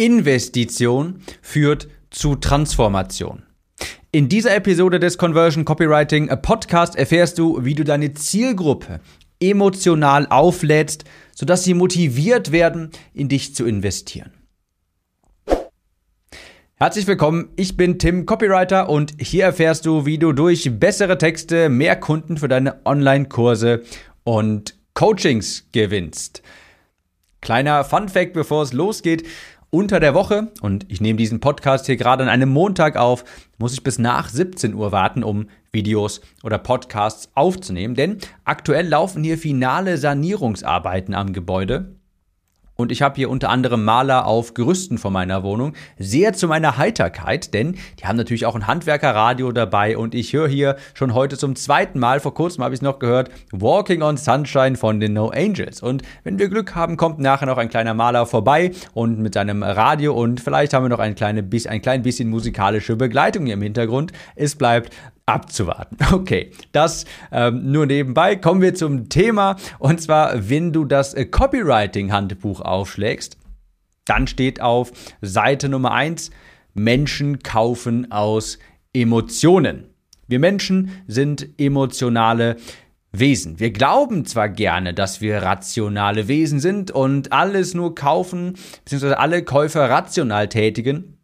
Investition führt zu Transformation. In dieser Episode des Conversion Copywriting Podcast erfährst du, wie du deine Zielgruppe emotional auflädst, sodass sie motiviert werden, in dich zu investieren. Herzlich willkommen, ich bin Tim Copywriter und hier erfährst du, wie du durch bessere Texte mehr Kunden für deine Online-Kurse und Coachings gewinnst. Kleiner Fun Fact, bevor es losgeht unter der Woche, und ich nehme diesen Podcast hier gerade an einem Montag auf, muss ich bis nach 17 Uhr warten, um Videos oder Podcasts aufzunehmen, denn aktuell laufen hier finale Sanierungsarbeiten am Gebäude. Und ich habe hier unter anderem Maler auf Gerüsten von meiner Wohnung. Sehr zu meiner Heiterkeit, denn die haben natürlich auch ein Handwerkerradio dabei und ich höre hier schon heute zum zweiten Mal, vor kurzem habe ich es noch gehört, Walking on Sunshine von den No Angels. Und wenn wir Glück haben, kommt nachher noch ein kleiner Maler vorbei und mit seinem Radio und vielleicht haben wir noch ein, kleine, ein klein bisschen musikalische Begleitung hier im Hintergrund. Es bleibt abzuwarten. Okay, das ähm, nur nebenbei. Kommen wir zum Thema. Und zwar, wenn du das äh, Copywriting-Handbuch aufschlägst, dann steht auf Seite Nummer 1, Menschen kaufen aus Emotionen. Wir Menschen sind emotionale Wesen. Wir glauben zwar gerne, dass wir rationale Wesen sind und alles nur kaufen, beziehungsweise alle Käufer rational tätigen,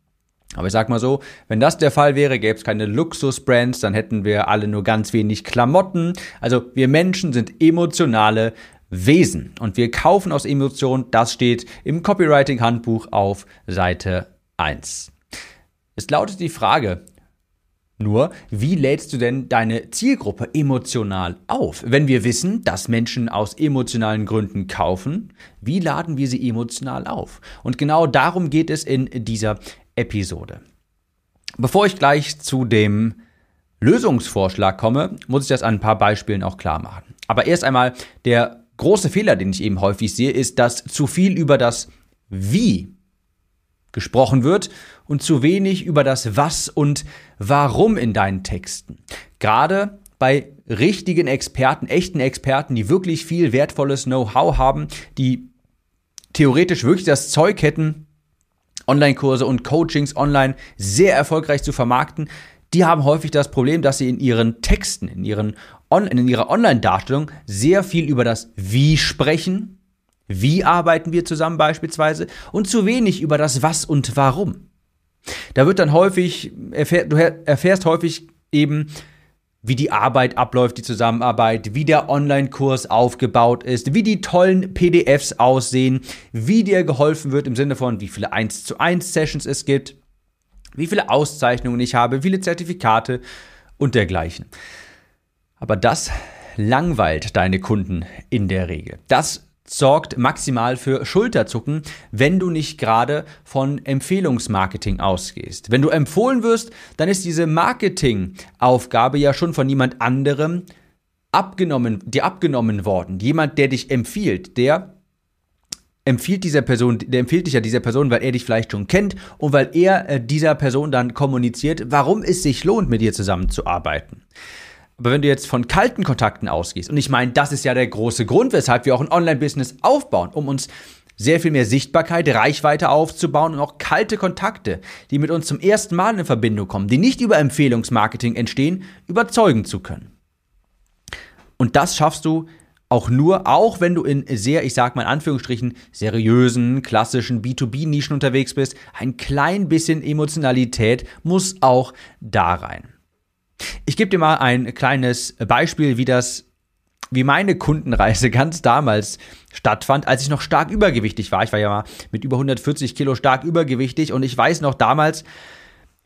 aber ich sag mal so, wenn das der Fall wäre, gäbe es keine Luxusbrands, dann hätten wir alle nur ganz wenig Klamotten. Also wir Menschen sind emotionale Wesen und wir kaufen aus Emotionen. Das steht im Copywriting-Handbuch auf Seite 1. Es lautet die Frage, nur, wie lädst du denn deine Zielgruppe emotional auf? Wenn wir wissen, dass Menschen aus emotionalen Gründen kaufen, wie laden wir sie emotional auf? Und genau darum geht es in dieser Episode. Bevor ich gleich zu dem Lösungsvorschlag komme, muss ich das an ein paar Beispielen auch klar machen. Aber erst einmal, der große Fehler, den ich eben häufig sehe, ist, dass zu viel über das Wie gesprochen wird und zu wenig über das Was und Warum in deinen Texten. Gerade bei richtigen Experten, echten Experten, die wirklich viel wertvolles Know-how haben, die theoretisch wirklich das Zeug hätten, Online-Kurse und Coachings online sehr erfolgreich zu vermarkten, die haben häufig das Problem, dass sie in ihren Texten, in, ihren On in ihrer Online-Darstellung sehr viel über das Wie sprechen, wie arbeiten wir zusammen beispielsweise, und zu wenig über das Was und Warum. Da wird dann häufig, erfähr, du erfährst häufig eben, wie die Arbeit abläuft, die Zusammenarbeit, wie der Online-Kurs aufgebaut ist, wie die tollen PDFs aussehen, wie dir geholfen wird im Sinne von, wie viele 1 zu 1 Sessions es gibt, wie viele Auszeichnungen ich habe, wie viele Zertifikate und dergleichen. Aber das langweilt deine Kunden in der Regel. Das sorgt maximal für Schulterzucken, wenn du nicht gerade von Empfehlungsmarketing ausgehst. Wenn du empfohlen wirst, dann ist diese Marketingaufgabe ja schon von jemand anderem abgenommen, dir abgenommen worden. Jemand, der dich empfiehlt, der empfiehlt dieser Person, der empfiehlt dich ja dieser Person, weil er dich vielleicht schon kennt und weil er äh, dieser Person dann kommuniziert, warum es sich lohnt, mit dir zusammenzuarbeiten. Aber wenn du jetzt von kalten Kontakten ausgehst, und ich meine, das ist ja der große Grund, weshalb wir auch ein Online-Business aufbauen, um uns sehr viel mehr Sichtbarkeit, Reichweite aufzubauen und auch kalte Kontakte, die mit uns zum ersten Mal in Verbindung kommen, die nicht über Empfehlungsmarketing entstehen, überzeugen zu können. Und das schaffst du auch nur, auch wenn du in sehr, ich sag mal in Anführungsstrichen, seriösen, klassischen B2B-Nischen unterwegs bist, ein klein bisschen Emotionalität muss auch da rein. Ich gebe dir mal ein kleines Beispiel, wie das wie meine Kundenreise ganz damals stattfand, als ich noch stark übergewichtig war. Ich war ja mal mit über 140 Kilo stark übergewichtig und ich weiß noch damals,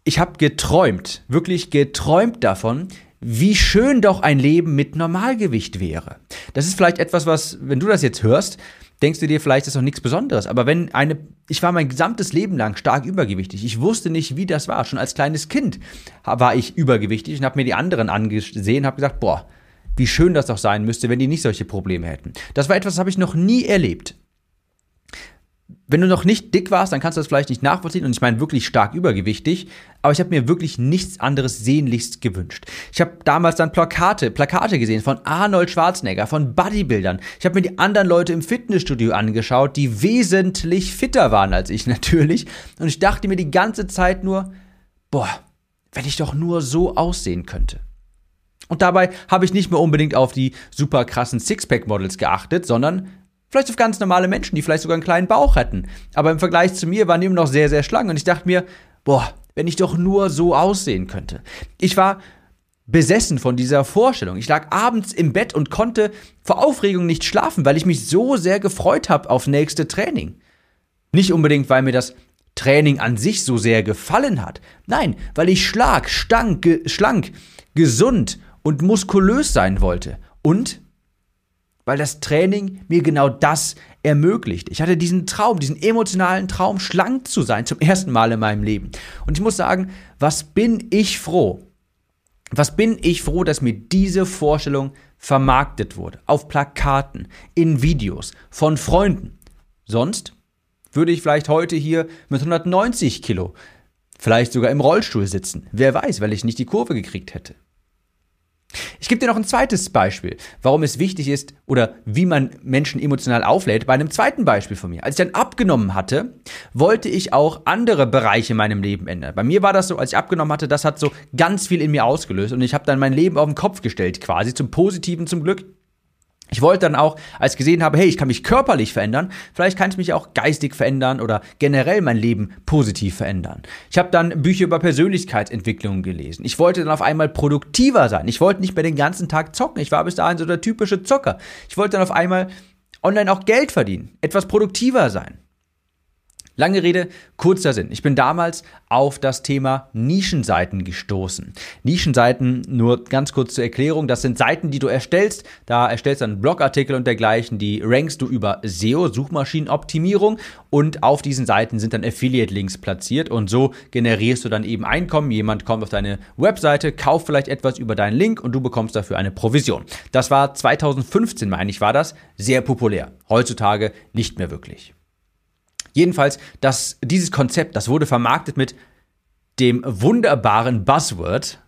ich habe geträumt, wirklich geträumt davon, wie schön doch ein Leben mit Normalgewicht wäre. Das ist vielleicht etwas, was, wenn du das jetzt hörst, denkst du dir vielleicht, das ist doch nichts Besonderes. Aber wenn eine, ich war mein gesamtes Leben lang stark übergewichtig. Ich wusste nicht, wie das war. Schon als kleines Kind war ich übergewichtig und habe mir die anderen angesehen und habe gesagt, boah, wie schön das doch sein müsste, wenn die nicht solche Probleme hätten. Das war etwas, das habe ich noch nie erlebt. Wenn du noch nicht dick warst, dann kannst du das vielleicht nicht nachvollziehen und ich meine wirklich stark übergewichtig, aber ich habe mir wirklich nichts anderes sehnlichst gewünscht. Ich habe damals dann Plakate, Plakate gesehen von Arnold Schwarzenegger, von Bodybuildern. Ich habe mir die anderen Leute im Fitnessstudio angeschaut, die wesentlich fitter waren als ich natürlich und ich dachte mir die ganze Zeit nur, boah, wenn ich doch nur so aussehen könnte. Und dabei habe ich nicht mehr unbedingt auf die super krassen Sixpack-Models geachtet, sondern Vielleicht auf ganz normale Menschen, die vielleicht sogar einen kleinen Bauch hätten. Aber im Vergleich zu mir waren die immer noch sehr, sehr schlank. Und ich dachte mir, boah, wenn ich doch nur so aussehen könnte. Ich war besessen von dieser Vorstellung. Ich lag abends im Bett und konnte vor Aufregung nicht schlafen, weil ich mich so sehr gefreut habe auf nächste Training. Nicht unbedingt, weil mir das Training an sich so sehr gefallen hat. Nein, weil ich schlag, stank, ge schlank, gesund und muskulös sein wollte. Und weil das Training mir genau das ermöglicht. Ich hatte diesen Traum, diesen emotionalen Traum, schlank zu sein, zum ersten Mal in meinem Leben. Und ich muss sagen, was bin ich froh? Was bin ich froh, dass mir diese Vorstellung vermarktet wurde. Auf Plakaten, in Videos, von Freunden. Sonst würde ich vielleicht heute hier mit 190 Kilo, vielleicht sogar im Rollstuhl sitzen. Wer weiß, weil ich nicht die Kurve gekriegt hätte. Ich gebe dir noch ein zweites Beispiel, warum es wichtig ist oder wie man Menschen emotional auflädt, bei einem zweiten Beispiel von mir. Als ich dann abgenommen hatte, wollte ich auch andere Bereiche in meinem Leben ändern. Bei mir war das so, als ich abgenommen hatte, das hat so ganz viel in mir ausgelöst und ich habe dann mein Leben auf den Kopf gestellt, quasi zum Positiven zum Glück. Ich wollte dann auch, als ich gesehen habe, hey, ich kann mich körperlich verändern, vielleicht kann ich mich auch geistig verändern oder generell mein Leben positiv verändern. Ich habe dann Bücher über Persönlichkeitsentwicklung gelesen. Ich wollte dann auf einmal produktiver sein. Ich wollte nicht mehr den ganzen Tag zocken. Ich war bis dahin so der typische Zocker. Ich wollte dann auf einmal online auch Geld verdienen, etwas produktiver sein. Lange Rede, kurzer Sinn. Ich bin damals auf das Thema Nischenseiten gestoßen. Nischenseiten, nur ganz kurz zur Erklärung, das sind Seiten, die du erstellst. Da erstellst du einen Blogartikel und dergleichen, die rankst du über SEO, Suchmaschinenoptimierung und auf diesen Seiten sind dann Affiliate-Links platziert und so generierst du dann eben Einkommen. Jemand kommt auf deine Webseite, kauft vielleicht etwas über deinen Link und du bekommst dafür eine Provision. Das war 2015, meine ich, war das sehr populär. Heutzutage nicht mehr wirklich. Jedenfalls, das, dieses Konzept, das wurde vermarktet mit dem wunderbaren Buzzword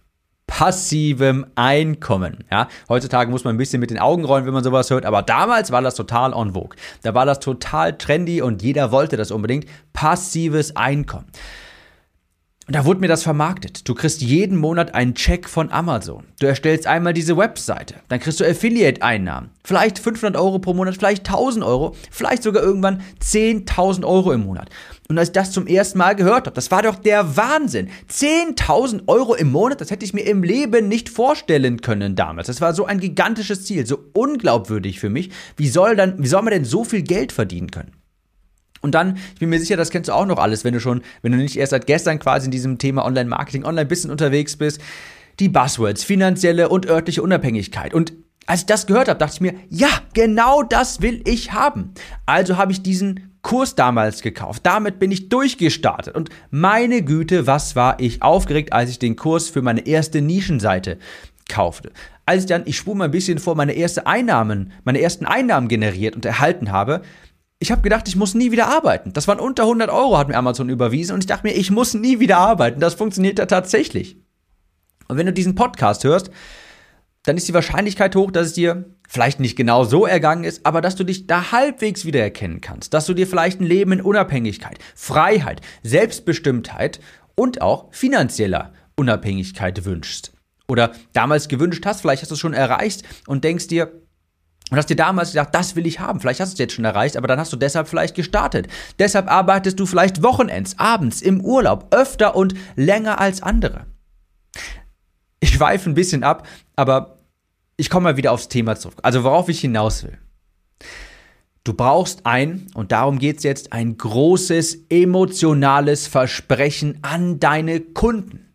passivem Einkommen. Ja, heutzutage muss man ein bisschen mit den Augen rollen, wenn man sowas hört, aber damals war das total en vogue. Da war das total trendy und jeder wollte das unbedingt. Passives Einkommen. Da wurde mir das vermarktet. Du kriegst jeden Monat einen Check von Amazon. Du erstellst einmal diese Webseite. Dann kriegst du Affiliate-Einnahmen. Vielleicht 500 Euro pro Monat, vielleicht 1000 Euro, vielleicht sogar irgendwann 10.000 Euro im Monat. Und als ich das zum ersten Mal gehört habe, das war doch der Wahnsinn. 10.000 Euro im Monat, das hätte ich mir im Leben nicht vorstellen können damals. Das war so ein gigantisches Ziel, so unglaubwürdig für mich. Wie soll, dann, wie soll man denn so viel Geld verdienen können? Und dann, ich bin mir sicher, das kennst du auch noch alles, wenn du schon, wenn du nicht erst seit gestern quasi in diesem Thema Online-Marketing, Online-Business unterwegs bist. Die Buzzwords, finanzielle und örtliche Unabhängigkeit. Und als ich das gehört habe, dachte ich mir, ja, genau das will ich haben. Also habe ich diesen Kurs damals gekauft. Damit bin ich durchgestartet. Und meine Güte, was war ich aufgeregt, als ich den Kurs für meine erste Nischenseite kaufte. Als ich dann, ich spule mal ein bisschen vor, meine erste Einnahmen, meine ersten Einnahmen generiert und erhalten habe, ich habe gedacht, ich muss nie wieder arbeiten. Das waren unter 100 Euro, hat mir Amazon überwiesen. Und ich dachte mir, ich muss nie wieder arbeiten. Das funktioniert ja tatsächlich. Und wenn du diesen Podcast hörst, dann ist die Wahrscheinlichkeit hoch, dass es dir vielleicht nicht genau so ergangen ist, aber dass du dich da halbwegs wiedererkennen kannst. Dass du dir vielleicht ein Leben in Unabhängigkeit, Freiheit, Selbstbestimmtheit und auch finanzieller Unabhängigkeit wünschst. Oder damals gewünscht hast, vielleicht hast du es schon erreicht und denkst dir, und hast dir damals gedacht, das will ich haben. Vielleicht hast du es jetzt schon erreicht, aber dann hast du deshalb vielleicht gestartet. Deshalb arbeitest du vielleicht Wochenends, abends, im Urlaub, öfter und länger als andere. Ich schweife ein bisschen ab, aber ich komme mal wieder aufs Thema zurück. Also worauf ich hinaus will. Du brauchst ein, und darum geht es jetzt, ein großes emotionales Versprechen an deine Kunden.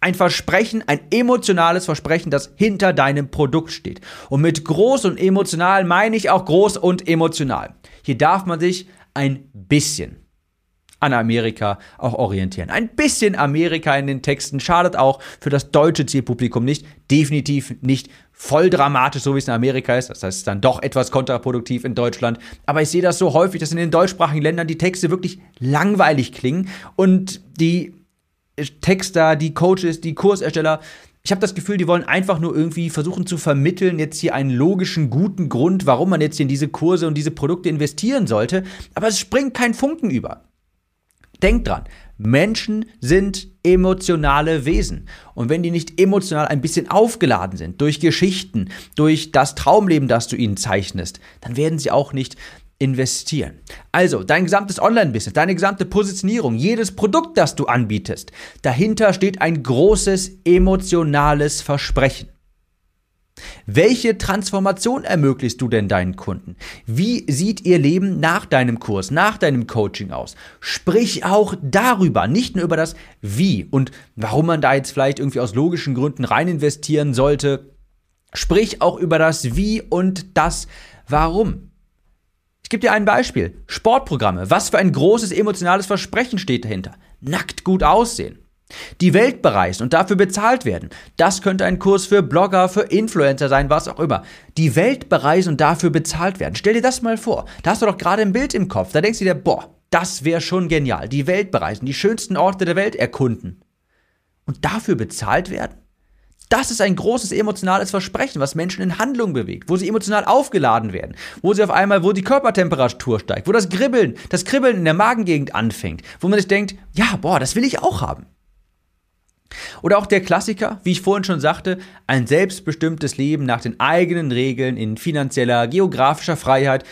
Ein Versprechen, ein emotionales Versprechen, das hinter deinem Produkt steht. Und mit groß und emotional meine ich auch groß und emotional. Hier darf man sich ein bisschen an Amerika auch orientieren. Ein bisschen Amerika in den Texten schadet auch für das deutsche Zielpublikum nicht, definitiv nicht voll dramatisch, so wie es in Amerika ist. Das heißt, dann doch etwas kontraproduktiv in Deutschland. Aber ich sehe das so häufig, dass in den deutschsprachigen Ländern die Texte wirklich langweilig klingen und die Texter, die Coaches, die Kursersteller, ich habe das Gefühl, die wollen einfach nur irgendwie versuchen zu vermitteln, jetzt hier einen logischen, guten Grund, warum man jetzt hier in diese Kurse und diese Produkte investieren sollte. Aber es springt kein Funken über. Denkt dran, Menschen sind emotionale Wesen. Und wenn die nicht emotional ein bisschen aufgeladen sind durch Geschichten, durch das Traumleben, das du ihnen zeichnest, dann werden sie auch nicht investieren. Also, dein gesamtes Online-Business, deine gesamte Positionierung, jedes Produkt, das du anbietest, dahinter steht ein großes emotionales Versprechen. Welche Transformation ermöglichst du denn deinen Kunden? Wie sieht ihr Leben nach deinem Kurs, nach deinem Coaching aus? Sprich auch darüber, nicht nur über das Wie und warum man da jetzt vielleicht irgendwie aus logischen Gründen rein investieren sollte. Sprich auch über das Wie und das Warum. Ich gebe dir ein Beispiel. Sportprogramme. Was für ein großes emotionales Versprechen steht dahinter? Nackt gut aussehen die Welt bereisen und dafür bezahlt werden. Das könnte ein Kurs für Blogger, für Influencer sein, was auch immer. Die Welt bereisen und dafür bezahlt werden. Stell dir das mal vor. Da hast du doch gerade ein Bild im Kopf. Da denkst du dir, boah, das wäre schon genial. Die Welt bereisen, die schönsten Orte der Welt erkunden. Und dafür bezahlt werden? Das ist ein großes emotionales Versprechen, was Menschen in Handlung bewegt, wo sie emotional aufgeladen werden, wo sie auf einmal, wo die Körpertemperatur steigt, wo das Kribbeln, das Kribbeln in der Magengegend anfängt, wo man sich denkt, ja, boah, das will ich auch haben. Oder auch der Klassiker, wie ich vorhin schon sagte, ein selbstbestimmtes Leben nach den eigenen Regeln in finanzieller, geografischer Freiheit,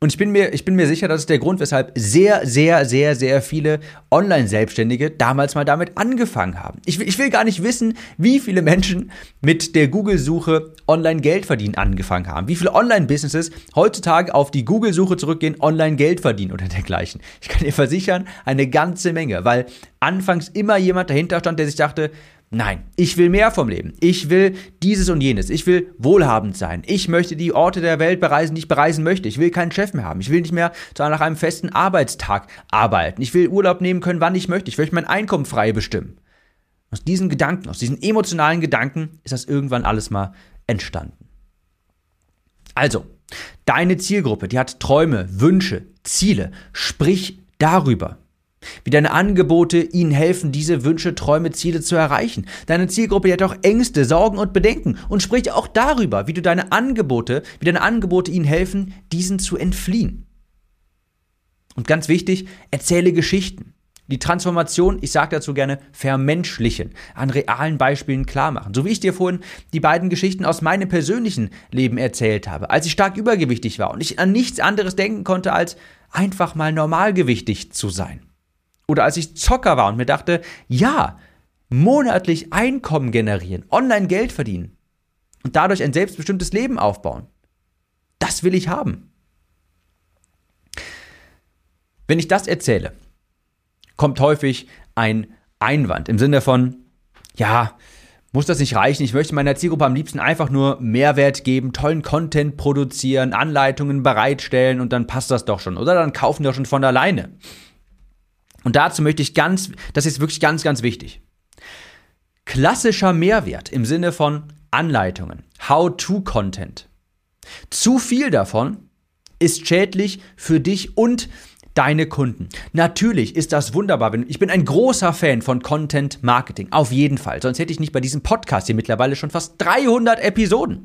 und ich bin mir, ich bin mir sicher, das ist der Grund, weshalb sehr, sehr, sehr, sehr viele Online-Selbstständige damals mal damit angefangen haben. Ich ich will gar nicht wissen, wie viele Menschen mit der Google-Suche Online-Geld verdienen angefangen haben. Wie viele Online-Businesses heutzutage auf die Google-Suche zurückgehen, Online-Geld verdienen oder dergleichen. Ich kann dir versichern, eine ganze Menge, weil anfangs immer jemand dahinter stand, der sich dachte, Nein, ich will mehr vom Leben. Ich will dieses und jenes. Ich will wohlhabend sein. Ich möchte die Orte der Welt bereisen, die ich bereisen möchte. Ich will keinen Chef mehr haben. Ich will nicht mehr nach einem festen Arbeitstag arbeiten. Ich will Urlaub nehmen können, wann ich möchte. Ich möchte mein Einkommen frei bestimmen. Aus diesen Gedanken, aus diesen emotionalen Gedanken ist das irgendwann alles mal entstanden. Also, deine Zielgruppe, die hat Träume, Wünsche, Ziele. Sprich darüber wie deine Angebote ihnen helfen, diese Wünsche, Träume, Ziele zu erreichen. Deine Zielgruppe hat auch Ängste, Sorgen und Bedenken und sprich auch darüber, wie du deine Angebote, wie deine Angebote ihnen helfen, diesen zu entfliehen. Und ganz wichtig, erzähle Geschichten. Die Transformation, ich sage dazu gerne, vermenschlichen, an realen Beispielen klar machen. So wie ich dir vorhin die beiden Geschichten aus meinem persönlichen Leben erzählt habe, als ich stark übergewichtig war und ich an nichts anderes denken konnte, als einfach mal normalgewichtig zu sein. Oder als ich Zocker war und mir dachte, ja, monatlich Einkommen generieren, online Geld verdienen und dadurch ein selbstbestimmtes Leben aufbauen. Das will ich haben. Wenn ich das erzähle, kommt häufig ein Einwand im Sinne von, ja, muss das nicht reichen? Ich möchte meiner Zielgruppe am liebsten einfach nur Mehrwert geben, tollen Content produzieren, Anleitungen bereitstellen und dann passt das doch schon. Oder dann kaufen die doch schon von alleine. Und dazu möchte ich ganz, das ist wirklich ganz, ganz wichtig. Klassischer Mehrwert im Sinne von Anleitungen, How-to-Content. Zu viel davon ist schädlich für dich und deine Kunden. Natürlich ist das wunderbar. Ich bin ein großer Fan von Content Marketing. Auf jeden Fall. Sonst hätte ich nicht bei diesem Podcast hier mittlerweile schon fast 300 Episoden.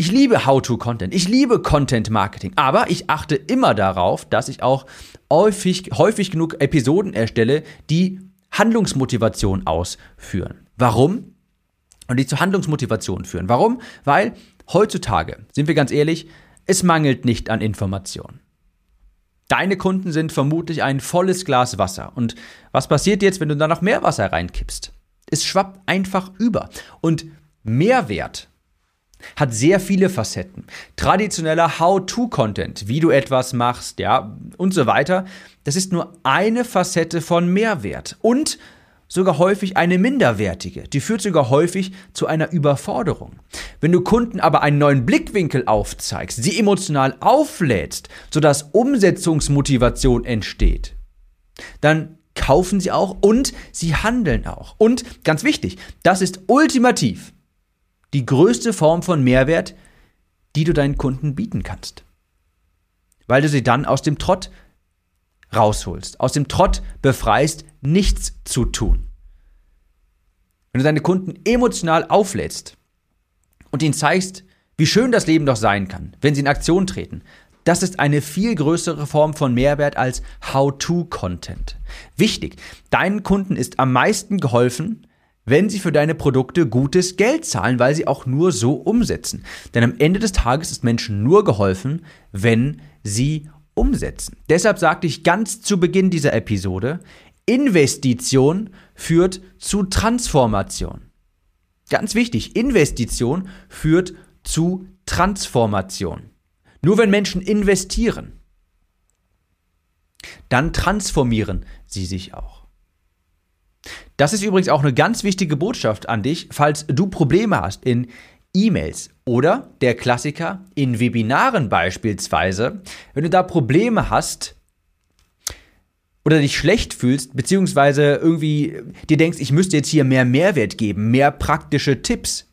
Ich liebe How-to-Content. Ich liebe Content Marketing. Aber ich achte immer darauf, dass ich auch häufig, häufig genug Episoden erstelle, die Handlungsmotivation ausführen. Warum? Und die zu Handlungsmotivation führen. Warum? Weil heutzutage, sind wir ganz ehrlich, es mangelt nicht an Informationen. Deine Kunden sind vermutlich ein volles Glas Wasser. Und was passiert jetzt, wenn du da noch mehr Wasser reinkippst? Es schwappt einfach über. Und Mehrwert hat sehr viele Facetten. Traditioneller How-to-Content, wie du etwas machst, ja, und so weiter, das ist nur eine Facette von Mehrwert und sogar häufig eine minderwertige. Die führt sogar häufig zu einer Überforderung. Wenn du Kunden aber einen neuen Blickwinkel aufzeigst, sie emotional auflädst, sodass Umsetzungsmotivation entsteht, dann kaufen sie auch und sie handeln auch. Und ganz wichtig, das ist ultimativ die größte Form von Mehrwert, die du deinen Kunden bieten kannst. Weil du sie dann aus dem Trott rausholst, aus dem Trott befreist, nichts zu tun. Wenn du deine Kunden emotional auflädst und ihnen zeigst, wie schön das Leben doch sein kann, wenn sie in Aktion treten, das ist eine viel größere Form von Mehrwert als How-to-Content. Wichtig, deinen Kunden ist am meisten geholfen, wenn sie für deine Produkte gutes Geld zahlen, weil sie auch nur so umsetzen. Denn am Ende des Tages ist Menschen nur geholfen, wenn sie umsetzen. Deshalb sagte ich ganz zu Beginn dieser Episode, Investition führt zu Transformation. Ganz wichtig, Investition führt zu Transformation. Nur wenn Menschen investieren, dann transformieren sie sich auch. Das ist übrigens auch eine ganz wichtige Botschaft an dich, falls du Probleme hast in E-Mails oder der Klassiker in Webinaren beispielsweise, wenn du da Probleme hast oder dich schlecht fühlst, beziehungsweise irgendwie dir denkst, ich müsste jetzt hier mehr Mehrwert geben, mehr praktische Tipps,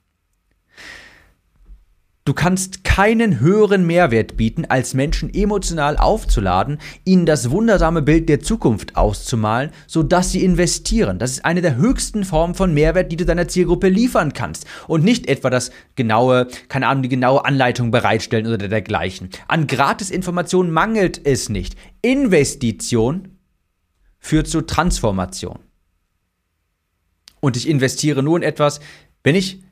Du kannst keinen höheren Mehrwert bieten, als Menschen emotional aufzuladen, ihnen das wundersame Bild der Zukunft auszumalen, sodass sie investieren. Das ist eine der höchsten Formen von Mehrwert, die du deiner Zielgruppe liefern kannst. Und nicht etwa das genaue, keine Ahnung, die genaue Anleitung bereitstellen oder dergleichen. An Gratisinformationen mangelt es nicht. Investition führt zu Transformation. Und ich investiere nur in etwas, wenn ich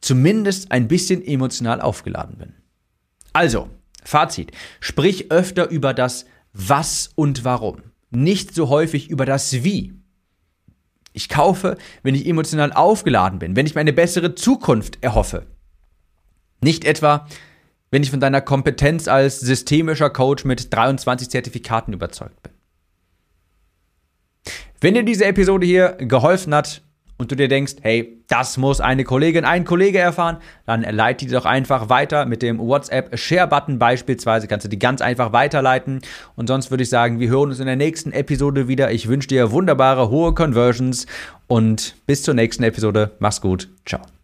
zumindest ein bisschen emotional aufgeladen bin. Also, Fazit. Sprich öfter über das Was und Warum. Nicht so häufig über das Wie. Ich kaufe, wenn ich emotional aufgeladen bin, wenn ich mir eine bessere Zukunft erhoffe. Nicht etwa, wenn ich von deiner Kompetenz als systemischer Coach mit 23 Zertifikaten überzeugt bin. Wenn dir diese Episode hier geholfen hat, und du dir denkst, hey, das muss eine Kollegin, ein Kollege erfahren, dann leite die doch einfach weiter mit dem WhatsApp Share-Button beispielsweise, kannst du die ganz einfach weiterleiten. Und sonst würde ich sagen, wir hören uns in der nächsten Episode wieder. Ich wünsche dir wunderbare, hohe Conversions und bis zur nächsten Episode. Mach's gut. Ciao.